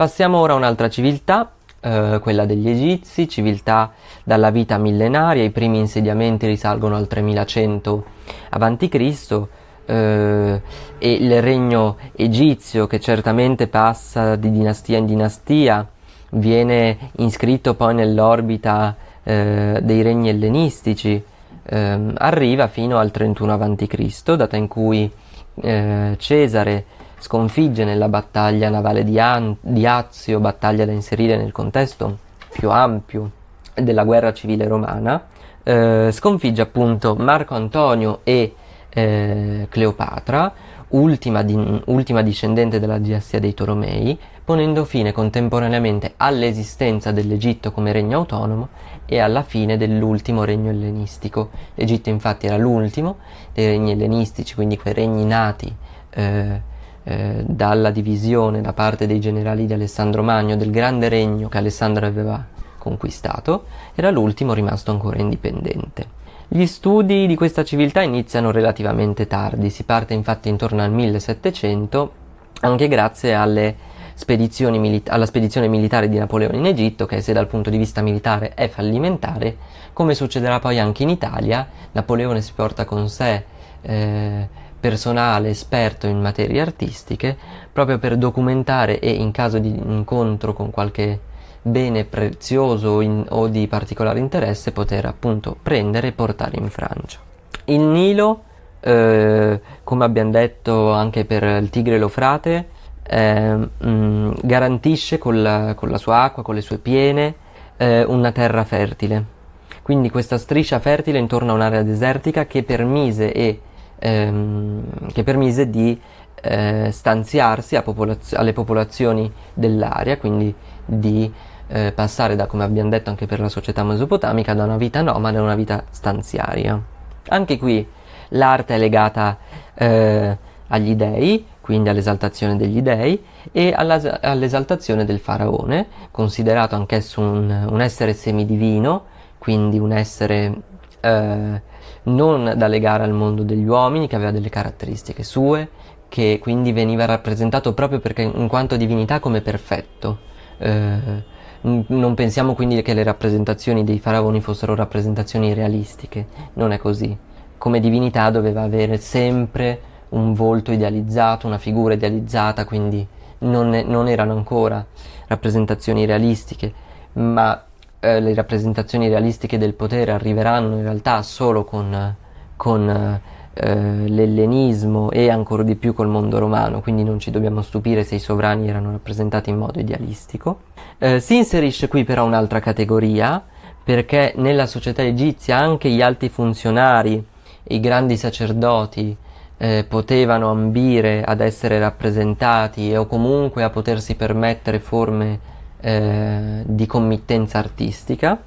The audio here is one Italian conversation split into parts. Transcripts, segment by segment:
Passiamo ora a un'altra civiltà, eh, quella degli Egizi, civiltà dalla vita millenaria, i primi insediamenti risalgono al 3100 a.C. Eh, e il regno egizio che certamente passa di dinastia in dinastia viene iscritto poi nell'orbita eh, dei regni ellenistici, ehm, arriva fino al 31 a.C., data in cui eh, Cesare sconfigge nella battaglia navale di, An- di Azio, battaglia da inserire nel contesto più ampio della guerra civile romana, eh, sconfigge appunto Marco Antonio e eh, Cleopatra, ultima, di, ultima, discendente della dinastia dei Tolomei, ponendo fine contemporaneamente all'esistenza dell'Egitto come regno autonomo e alla fine dell'ultimo regno ellenistico. L'Egitto infatti era l'ultimo dei regni ellenistici, quindi quei regni nati eh, eh, dalla divisione da parte dei generali di Alessandro Magno del grande regno che Alessandro aveva conquistato, era l'ultimo rimasto ancora indipendente. Gli studi di questa civiltà iniziano relativamente tardi, si parte infatti intorno al 1700, anche grazie alle spedizioni mili- alla spedizione militare di Napoleone in Egitto, che se dal punto di vista militare è fallimentare, come succederà poi anche in Italia, Napoleone si porta con sé eh, personale esperto in materie artistiche, proprio per documentare e in caso di incontro con qualche bene prezioso in, o di particolare interesse poter appunto prendere e portare in Francia. Il Nilo, eh, come abbiamo detto anche per il Tigre e l'Eufrate, eh, mh, garantisce con la, con la, sua acqua, con le sue piene, eh, una terra fertile. Quindi questa striscia fertile intorno a un'area desertica che permise e ehm, che permise di eh, stanziarsi popolaz- alle popolazioni dell'area, quindi di eh, passare da, come abbiamo detto anche per la società mesopotamica, da una vita nomade a una vita stanziaria. Anche qui l'arte è legata eh, agli dei, quindi all'esaltazione degli dei, e all'esaltazione del faraone, considerato anch'esso un, un essere semidivino, quindi un essere eh, non da legare al mondo degli uomini, che aveva delle caratteristiche sue, che quindi veniva rappresentato proprio perché in quanto divinità come perfetto. Eh, non pensiamo quindi che le rappresentazioni dei faraoni fossero rappresentazioni realistiche, non è così. Come divinità doveva avere sempre un volto idealizzato, una figura idealizzata, quindi non, non erano ancora rappresentazioni realistiche, ma eh, le rappresentazioni realistiche del potere arriveranno in realtà solo con, con eh, l'ellenismo e ancora di più col mondo romano, quindi non ci dobbiamo stupire se i sovrani erano rappresentati in modo idealistico. Eh, si inserisce qui però un'altra categoria, perché nella società egizia anche gli alti funzionari, i grandi sacerdoti, eh, potevano ambire ad essere rappresentati o comunque a potersi permettere forme eh, di committenza artistica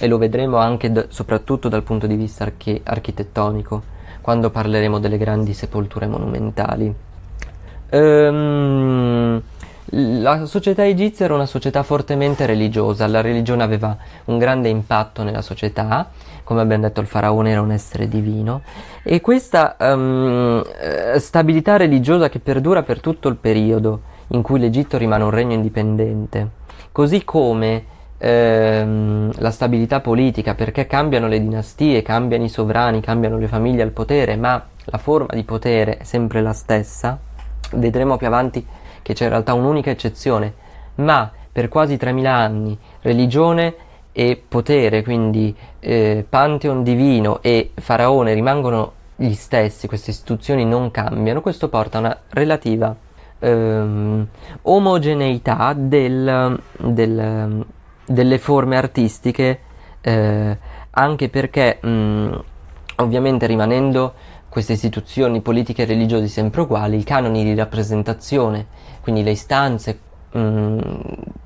e lo vedremo anche d- soprattutto dal punto di vista archi- architettonico quando parleremo delle grandi sepolture monumentali. Ehm, la società egizia era una società fortemente religiosa, la religione aveva un grande impatto nella società, come abbiamo detto il faraone era un essere divino, e questa um, stabilità religiosa che perdura per tutto il periodo in cui l'Egitto rimane un regno indipendente, così come ehm, la stabilità politica, perché cambiano le dinastie, cambiano i sovrani, cambiano le famiglie al potere, ma la forma di potere è sempre la stessa, vedremo più avanti che c'è in realtà un'unica eccezione, ma per quasi 3000 anni religione e potere, quindi eh, pantheon divino e faraone rimangono gli stessi, queste istituzioni non cambiano, questo porta a una relativa ehm, omogeneità del, del, delle forme artistiche, eh, anche perché mh, ovviamente rimanendo queste istituzioni politiche e religiose sempre uguali, i canoni di rappresentazione, quindi le istanze mh,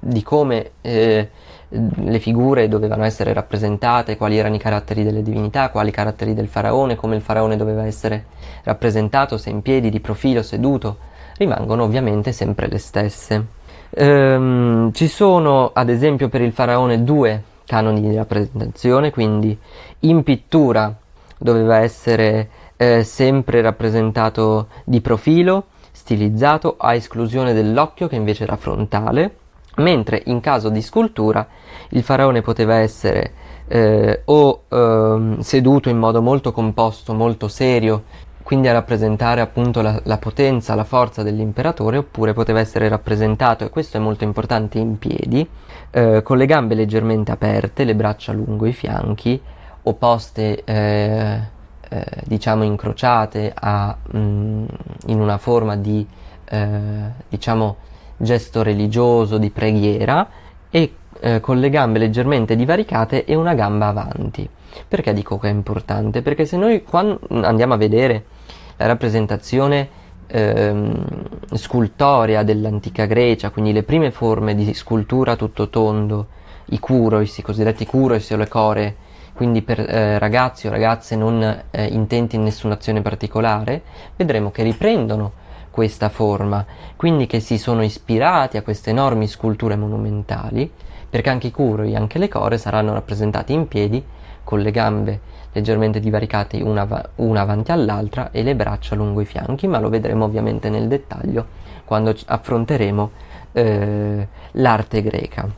di come eh, le figure dovevano essere rappresentate, quali erano i caratteri delle divinità, quali i caratteri del faraone, come il faraone doveva essere rappresentato, se in piedi, di profilo, seduto, rimangono ovviamente sempre le stesse. Ehm, ci sono ad esempio per il faraone due canoni di rappresentazione, quindi in pittura doveva essere eh, sempre rappresentato di profilo, stilizzato, a esclusione dell'occhio che invece era frontale, mentre in caso di scultura il faraone poteva essere eh, o eh, seduto in modo molto composto, molto serio, quindi a rappresentare appunto la, la, potenza, la forza dell'imperatore, oppure poteva essere rappresentato, e questo è molto importante, in piedi, eh, con le gambe leggermente aperte, le braccia lungo i fianchi, o poste eh, eh, diciamo incrociate a, mh, mm, in una forma di eh, diciamo gesto religioso, di preghiera, e eh, con le gambe leggermente divaricate e una gamba avanti. Perché dico che è importante? Perché se noi quando andiamo a vedere la rappresentazione ehm, scultorea dell'antica Grecia, quindi le prime forme di scultura tutto tondo, i kurois, i cosiddetti kurois o le core, quindi per eh, ragazzi o ragazze non eh, intenti in nessuna azione particolare, vedremo che riprendono questa forma, quindi che si sono ispirati a queste enormi sculture monumentali, perché anche i curoi, anche le core saranno rappresentati in piedi con le gambe leggermente divaricate una, una avanti all'altra e le braccia lungo i fianchi, ma lo vedremo ovviamente nel dettaglio quando affronteremo eh, l'arte greca.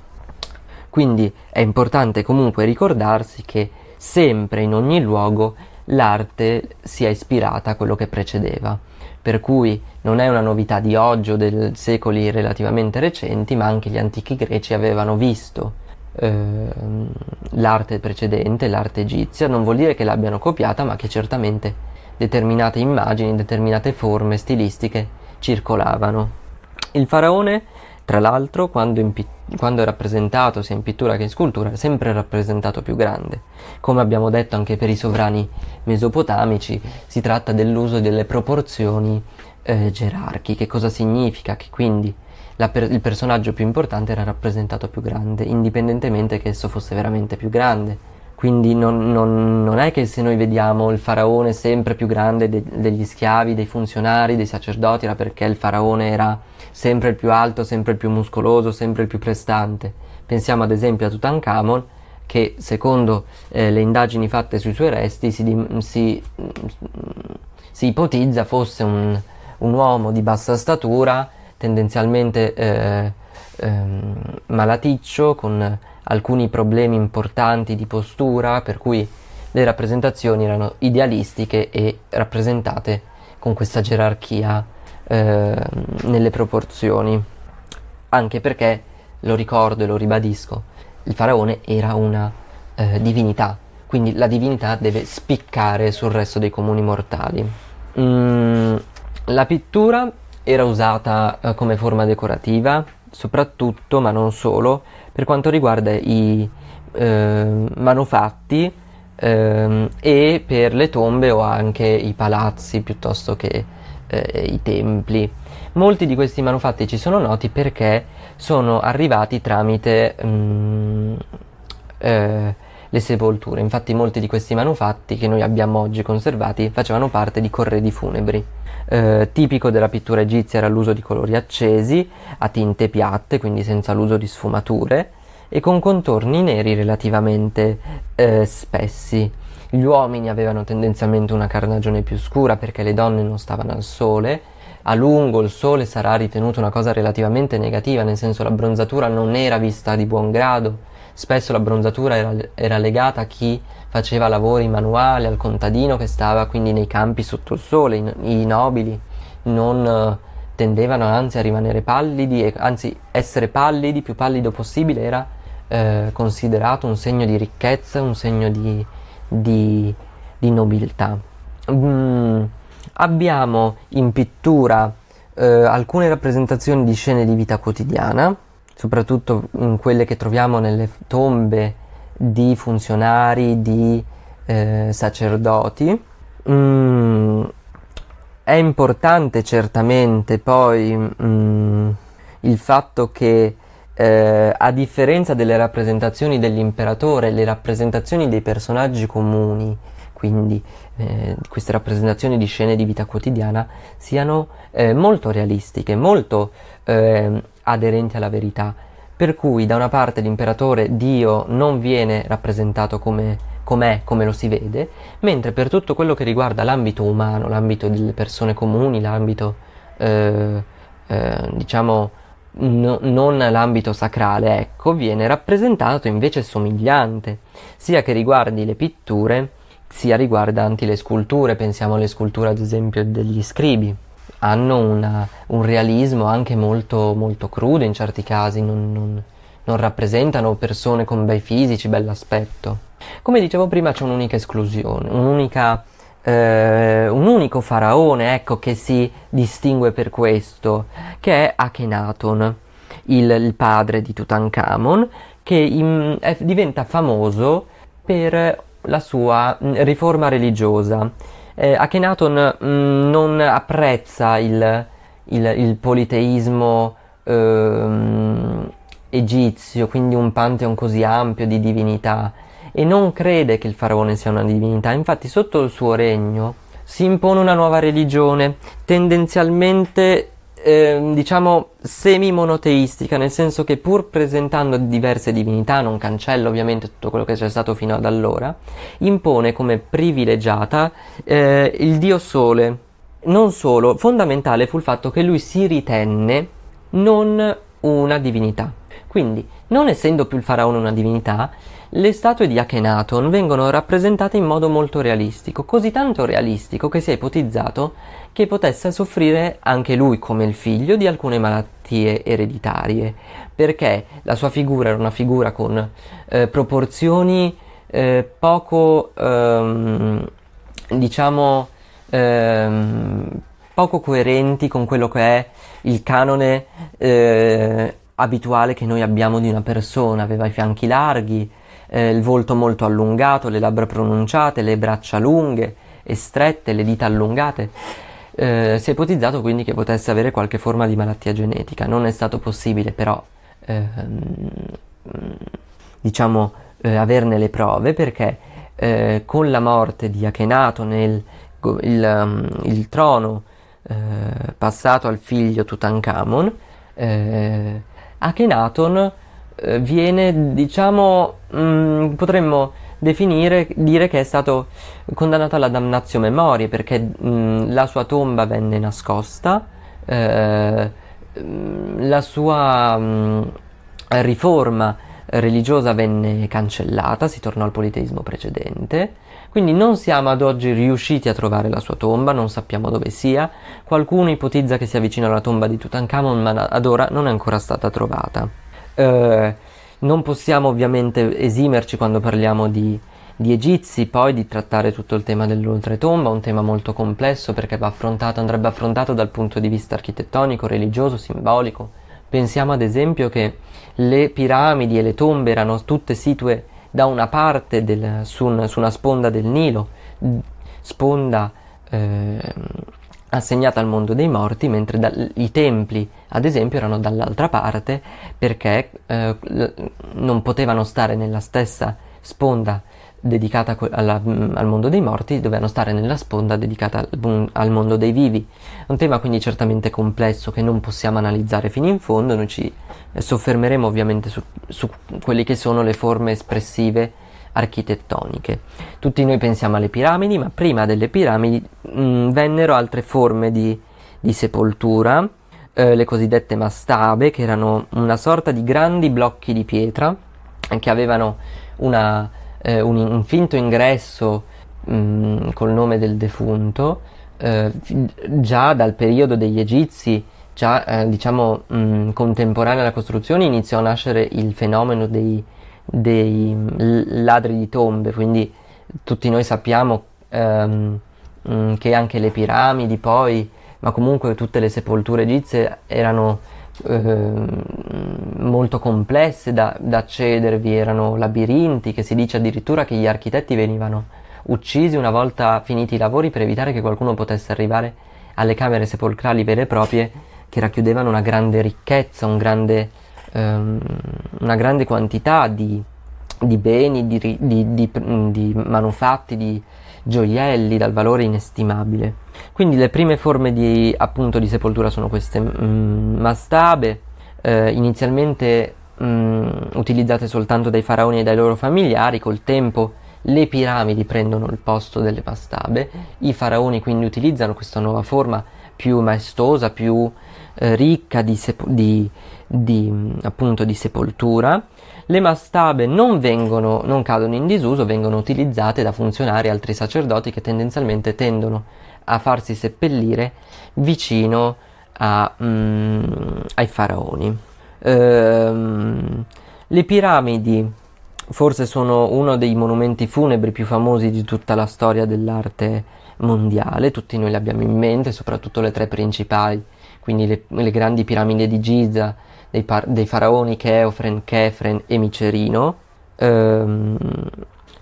Quindi è importante comunque ricordarsi che sempre in ogni luogo l'arte sia ispirata a quello che precedeva, per cui non è una novità di oggi o dei secoli relativamente recenti, ma anche gli antichi greci avevano visto l'arte precedente, l'arte egizia, non vuol dire che l'abbiano copiata, ma che certamente determinate immagini, determinate forme stilistiche circolavano. Il faraone, tra l'altro, quando, in, quando è rappresentato sia in pittura che in scultura, è sempre rappresentato più grande. Come abbiamo detto anche per i sovrani mesopotamici, si tratta dell'uso delle proporzioni eh, gerarchiche. Cosa significa? Che quindi per- il personaggio più importante era rappresentato più grande, indipendentemente che esso fosse veramente più grande. Quindi non, non, non è che se noi vediamo il faraone sempre più grande de- degli schiavi, dei funzionari, dei sacerdoti, era perché il faraone era sempre il più alto, sempre il più muscoloso, sempre il più prestante. Pensiamo ad esempio a Tutankhamon, che secondo eh, le indagini fatte sui suoi resti si, si, si ipotizza fosse un, un uomo di bassa statura tendenzialmente eh, ehm, malaticcio, con alcuni problemi importanti di postura, per cui le rappresentazioni erano idealistiche e rappresentate con questa gerarchia eh, nelle proporzioni. Anche perché, lo ricordo e lo ribadisco, il faraone era una eh, divinità, quindi la divinità deve spiccare sul resto dei comuni mortali. Mm, la pittura era usata eh, come forma decorativa, soprattutto, ma non solo, per quanto riguarda i eh, manufatti eh, e per le tombe o anche i palazzi piuttosto che eh, i templi. Molti di questi manufatti ci sono noti perché sono arrivati tramite mh, mm, eh, le sepolture. Infatti molti di questi manufatti che noi abbiamo oggi conservati facevano parte di corredi funebri. Eh, tipico della pittura egizia era l'uso di colori accesi, a tinte piatte, quindi senza l'uso di sfumature, e con contorni neri relativamente eh, spessi. Gli uomini avevano tendenzialmente una carnagione più scura perché le donne non stavano al sole. A lungo il sole sarà ritenuto una cosa relativamente negativa, nel senso la bronzatura non era vista di buon grado. Spesso la bronzatura era, era legata a chi faceva lavori manuali al contadino che stava quindi nei campi sotto il sole, i, i nobili non uh, tendevano anzi a rimanere pallidi, e, anzi essere pallidi, più pallido possibile era uh, considerato un segno di ricchezza, un segno di, di, di nobiltà. Mm, abbiamo in pittura uh, alcune rappresentazioni di scene di vita quotidiana, soprattutto quelle che troviamo nelle tombe di funzionari, di eh, sacerdoti. Mm, è importante certamente poi mm, il fatto che eh, a differenza delle rappresentazioni dell'imperatore, le rappresentazioni dei personaggi comuni, quindi eh, queste rappresentazioni di scene di vita quotidiana, siano eh, molto realistiche, molto eh, aderenti alla verità per cui da una parte l'imperatore Dio non viene rappresentato come, com'è, come lo si vede, mentre per tutto quello che riguarda l'ambito umano, l'ambito delle persone comuni, l'ambito eh, eh, diciamo no, non l'ambito sacrale, ecco, viene rappresentato invece somigliante, sia che riguardi le pitture, sia riguardanti le sculture, pensiamo alle sculture ad esempio degli scribi, hanno una, un realismo anche molto, molto crudo in certi casi, non, non, non rappresentano persone con bei fisici, bell'aspetto. Come dicevo prima c'è un'unica esclusione, un'unica eh, un unico faraone ecco, che si distingue per questo, che è Akhenaton, il, il padre di Tutankhamon, che in, è, diventa famoso per la sua riforma religiosa. Eh, Akhenaton mh, mm, non apprezza il, il, il politeismo eh, egizio, quindi un pantheon così ampio di divinità e non crede che il faraone sia una divinità, infatti sotto il suo regno si impone una nuova religione, tendenzialmente eh, diciamo semi-monoteistica, nel senso che pur presentando diverse divinità, non cancella ovviamente tutto quello che c'è stato fino ad allora, impone come privilegiata eh, il dio Sole. Non solo, fondamentale fu il fatto che lui si ritenne non una divinità. Quindi, non essendo più il faraone una divinità, le statue di Akhenaton vengono rappresentate in modo molto realistico, così tanto realistico che si è ipotizzato che potesse soffrire anche lui come il figlio di alcune malattie ereditarie, perché la sua figura era una figura con eh, proporzioni eh, poco, ehm, diciamo, ehm, poco coerenti con quello che è il canone eh, abituale che noi abbiamo di una persona, aveva i fianchi larghi, eh, il volto molto allungato, le labbra pronunciate, le braccia lunghe e strette, le dita allungate. Eh, si è ipotizzato quindi che potesse avere qualche forma di malattia genetica. Non è stato possibile però, ehm, diciamo, eh, averne le prove perché eh, con la morte di Achenato nel il, um, il trono eh, passato al figlio Tutankhamon, eh, Akhenaton viene, diciamo, mh, mm, potremmo definire, dire che è stato condannato alla damnatio memoria perché mh, mm, la sua tomba venne nascosta, eh, mm, la sua mh, riforma religiosa venne cancellata, si tornò al politeismo precedente, quindi non siamo ad oggi riusciti a trovare la sua tomba, non sappiamo dove sia, qualcuno ipotizza che sia vicino alla tomba di Tutankhamon, ma ad ora non è ancora stata trovata. Eh, non possiamo ovviamente esimerci quando parliamo di, di, egizi, poi di trattare tutto il tema dell'oltretomba, un tema molto complesso perché affrontato, andrebbe affrontato dal punto di vista architettonico, religioso, simbolico. Pensiamo ad esempio che le piramidi e le tombe erano tutte situe da una parte del, su, un, su, una sponda del Nilo, sponda eh, assegnata al mondo dei morti, mentre da, i templi, ad esempio, erano dall'altra parte perché eh, non potevano stare nella stessa sponda dedicata alla, al mondo dei morti, dovevano stare nella sponda dedicata al, al, mondo dei vivi. Un tema quindi certamente complesso che non possiamo analizzare fino in fondo, noi ci soffermeremo ovviamente su, su quelle che sono le forme espressive architettoniche. Tutti noi pensiamo alle piramidi, ma prima delle piramidi mh, mm, vennero altre forme di, di sepoltura, eh, le cosiddette mastabe, che erano una sorta di grandi blocchi di pietra che avevano una, eh, un, un, finto ingresso mh, mm, col nome del defunto. Eh, già dal periodo degli egizi, già eh, diciamo mh, mm, contemporanea alla costruzione, iniziò a nascere il fenomeno dei dei ladri di tombe, quindi tutti noi sappiamo ehm, mm, che anche le piramidi poi, ma comunque tutte le sepolture egizie erano ehm, molto complesse da, da accedere, vi erano labirinti, che si dice addirittura che gli architetti venivano uccisi una volta finiti i lavori per evitare che qualcuno potesse arrivare alle camere sepolcrali vere e proprie che racchiudevano una grande ricchezza, un grande ehm, una grande quantità di, di beni, di, di, di, manufatti, di gioielli dal valore inestimabile. Quindi le prime forme di, appunto, di sepoltura sono queste mm, mastabe, eh, inizialmente mm, utilizzate soltanto dai faraoni e dai loro familiari, col tempo le piramidi prendono il posto delle mastabe, i faraoni quindi utilizzano questa nuova forma più maestosa, più eh, ricca di, sepo- di, di, appunto, di sepoltura. Le mastabe non, vengono, non cadono in disuso, vengono utilizzate da funzionari e altri sacerdoti che tendenzialmente tendono a farsi seppellire vicino a, mm, ai faraoni. Ehm, le piramidi forse sono uno dei monumenti funebri più famosi di tutta la storia dell'arte mondiale, tutti noi le abbiamo in mente, soprattutto le tre principali, quindi le, le grandi piramidi di Giza, dei, par- dei, faraoni Cheofren, Chefren e Micerino. Ehm,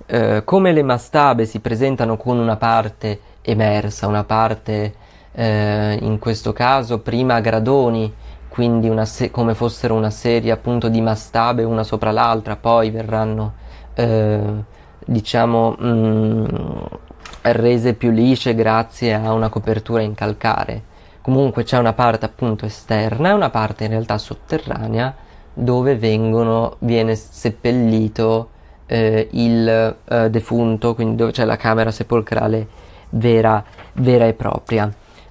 eh, come le mastabe si presentano con una parte emersa, una parte eh, in questo caso prima a gradoni, quindi se- come fossero una serie appunto di mastabe una sopra l'altra, poi verranno eh, diciamo mh, mm, rese più lisce grazie a una copertura in calcare. Comunque c'è una parte appunto esterna e una parte in realtà sotterranea dove vengono, viene seppellito eh, il eh, defunto, quindi dove c'è la camera sepolcrale vera, vera e propria.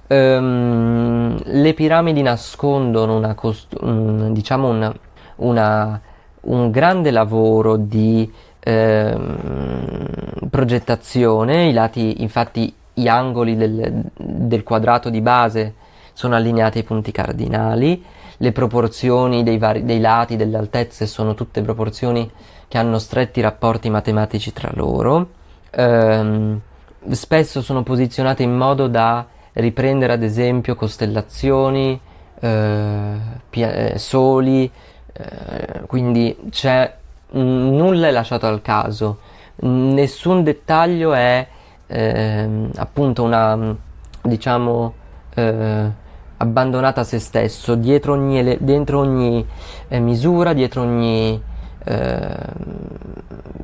Um, le piramidi nascondono una cost- un, diciamo una, una, un grande lavoro di ehm, progettazione, i lati, infatti gli angoli del, del, quadrato di base sono allineati ai punti cardinali, le proporzioni dei, vari, dei lati, delle altezze sono tutte proporzioni che hanno stretti rapporti matematici tra loro, ehm, spesso sono posizionate in modo da riprendere ad esempio costellazioni, eh, pia- eh, soli, eh, quindi c'è nulla è lasciato al caso, nessun dettaglio è eh, appunto una diciamo eh, abbandonata a se stesso, dietro ogni, dentro ogni eh, misura, dietro ogni ehm,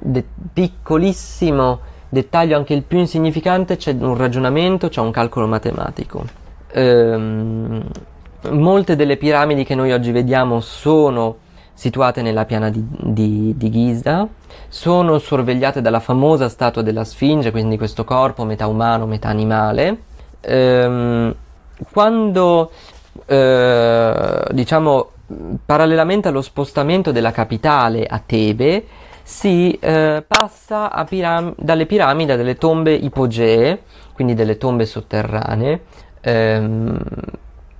de- piccolissimo dettaglio, anche il più insignificante, c'è un ragionamento, c'è un calcolo matematico. Ehm, molte delle piramidi che noi oggi vediamo sono situate nella piana di, di, di, Giza, sono sorvegliate dalla famosa statua della Sfinge, quindi questo corpo metà umano, metà animale. Ehm, quando, eh, diciamo, parallelamente allo spostamento della capitale a Tebe, si eh, passa piram- dalle piramidi a delle tombe ipogee, quindi delle tombe sotterranee, ehm,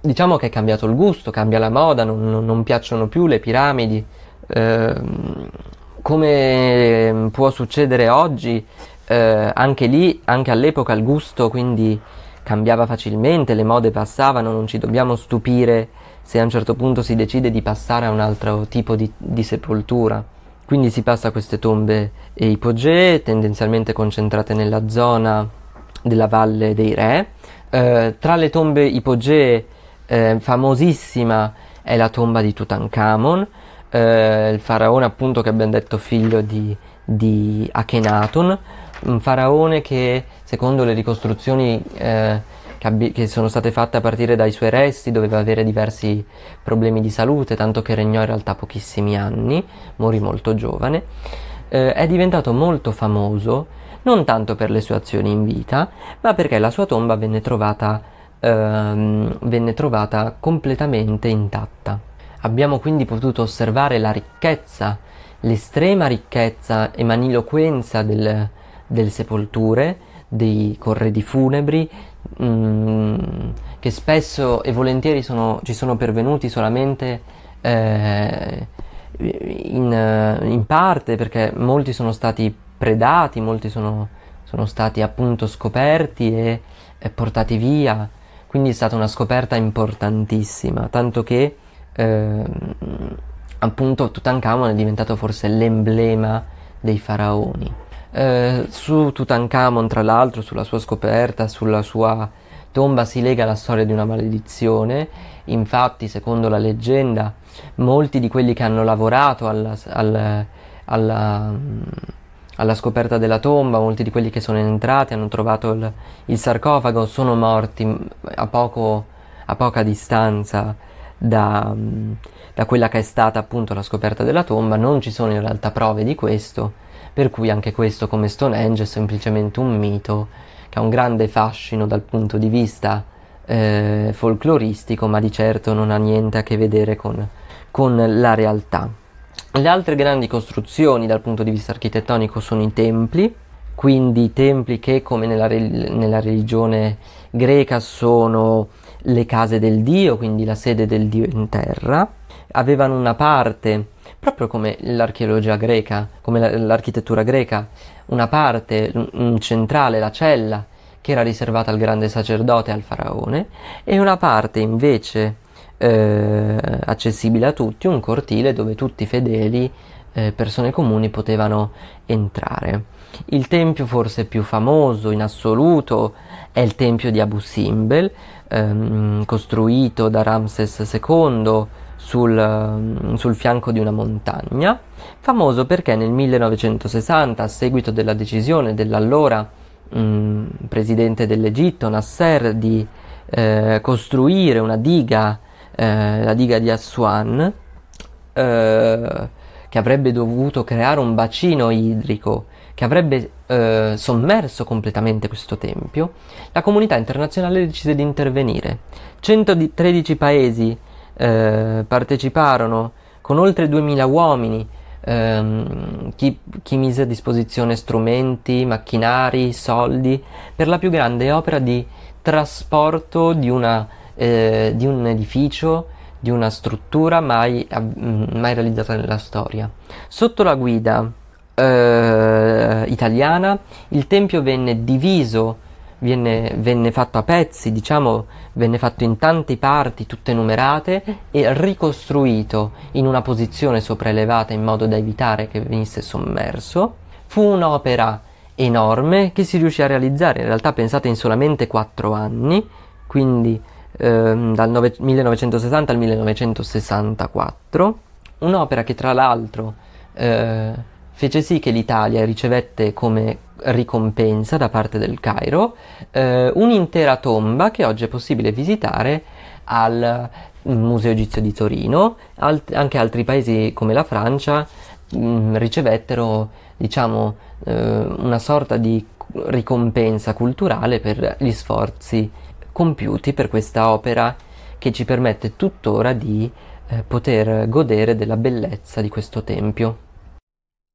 diciamo che è cambiato il gusto, cambia la moda, non, non piacciono più le piramidi. Eh, come può succedere oggi, eh, anche lì, anche all'epoca il gusto quindi cambiava facilmente, le mode passavano, non ci dobbiamo stupire se a un certo punto si decide di passare a un altro tipo di, di sepoltura. Quindi si passa a queste tombe e ipogee, tendenzialmente concentrate nella zona della Valle dei Re. Eh, tra le tombe ipogee eh, famosissima è la tomba di Tutankhamon, eh, il faraone appunto che abbiamo detto figlio di, di Akhenaton, un faraone che secondo le ricostruzioni eh, che, abbi- che, sono state fatte a partire dai suoi resti doveva avere diversi problemi di salute, tanto che regnò in realtà pochissimi anni, morì molto giovane, eh, è diventato molto famoso non tanto per le sue azioni in vita, ma perché la sua tomba venne trovata ehm, venne trovata completamente intatta. Abbiamo quindi potuto osservare la ricchezza, l'estrema ricchezza e maniloquenza del, delle sepolture, dei corredi funebri, mh, mm, che spesso e volentieri sono, ci sono pervenuti solamente eh, in, in, parte perché molti sono stati predati, molti sono, sono stati appunto scoperti e, e portati via quindi è stata una scoperta importantissima, tanto che eh, appunto Tutankhamon è diventato forse l'emblema dei faraoni. Eh, su Tutankhamon, tra l'altro, sulla sua scoperta, sulla sua tomba si lega la storia di una maledizione. Infatti, secondo la leggenda, molti di quelli che hanno lavorato alla, alla, alla alla scoperta della tomba, molti di quelli che sono entrati hanno trovato il, il sarcofago, sono morti a, poco, a poca distanza da, da, quella che è stata appunto la scoperta della tomba, non ci sono in realtà prove di questo, per cui anche questo come Stonehenge è semplicemente un mito che ha un grande fascino dal punto di vista eh, folcloristico, ma di certo non ha niente a che vedere con, con la realtà. Le altre grandi costruzioni dal punto di vista architettonico sono i templi, quindi templi che come nella, nella, religione greca sono le case del dio, quindi la sede del dio in terra, avevano una parte, proprio come l'archeologia greca, come l'architettura greca, una parte un centrale, la cella, che era riservata al grande sacerdote al faraone, e una parte invece eh, accessibile a tutti, un cortile dove tutti i fedeli, eh, persone comuni, potevano entrare. Il tempio forse più famoso in assoluto è il tempio di Abu Simbel, ehm, costruito da Ramses II sul, sul, fianco di una montagna, famoso perché nel 1960, a seguito della decisione dell'allora mh, mm, presidente dell'Egitto, Nasser, di eh, costruire una diga, eh, la diga di Aswan, eh, che avrebbe dovuto creare un bacino idrico che avrebbe eh, sommerso completamente questo tempio, la comunità internazionale decise di intervenire. 113 paesi eh, parteciparono con oltre 2000 uomini, ehm, chi, chi, mise a disposizione strumenti, macchinari, soldi per la più grande opera di trasporto di, una, eh, di un edificio, di una struttura mai, mai realizzata nella storia. Sotto la guida eh, italiana, il tempio venne diviso, viene, venne fatto a pezzi, diciamo, venne fatto in tante parti, tutte numerate, e ricostruito in una posizione sopraelevata in modo da evitare che venisse sommerso. Fu un'opera enorme che si riuscì a realizzare, in realtà pensate in solamente quattro anni, quindi ehm, dal nove- 1960 al 1964, un'opera che tra l'altro eh, fece sì che l'Italia ricevette come ricompensa da parte del Cairo eh, un'intera tomba che oggi è possibile visitare al Museo Egizio di Torino, alt- anche altri paesi come la Francia mh, mm, ricevettero diciamo eh, una sorta di ricompensa culturale per gli sforzi compiuti per questa opera che ci permette tuttora di eh, poter godere della bellezza di questo tempio.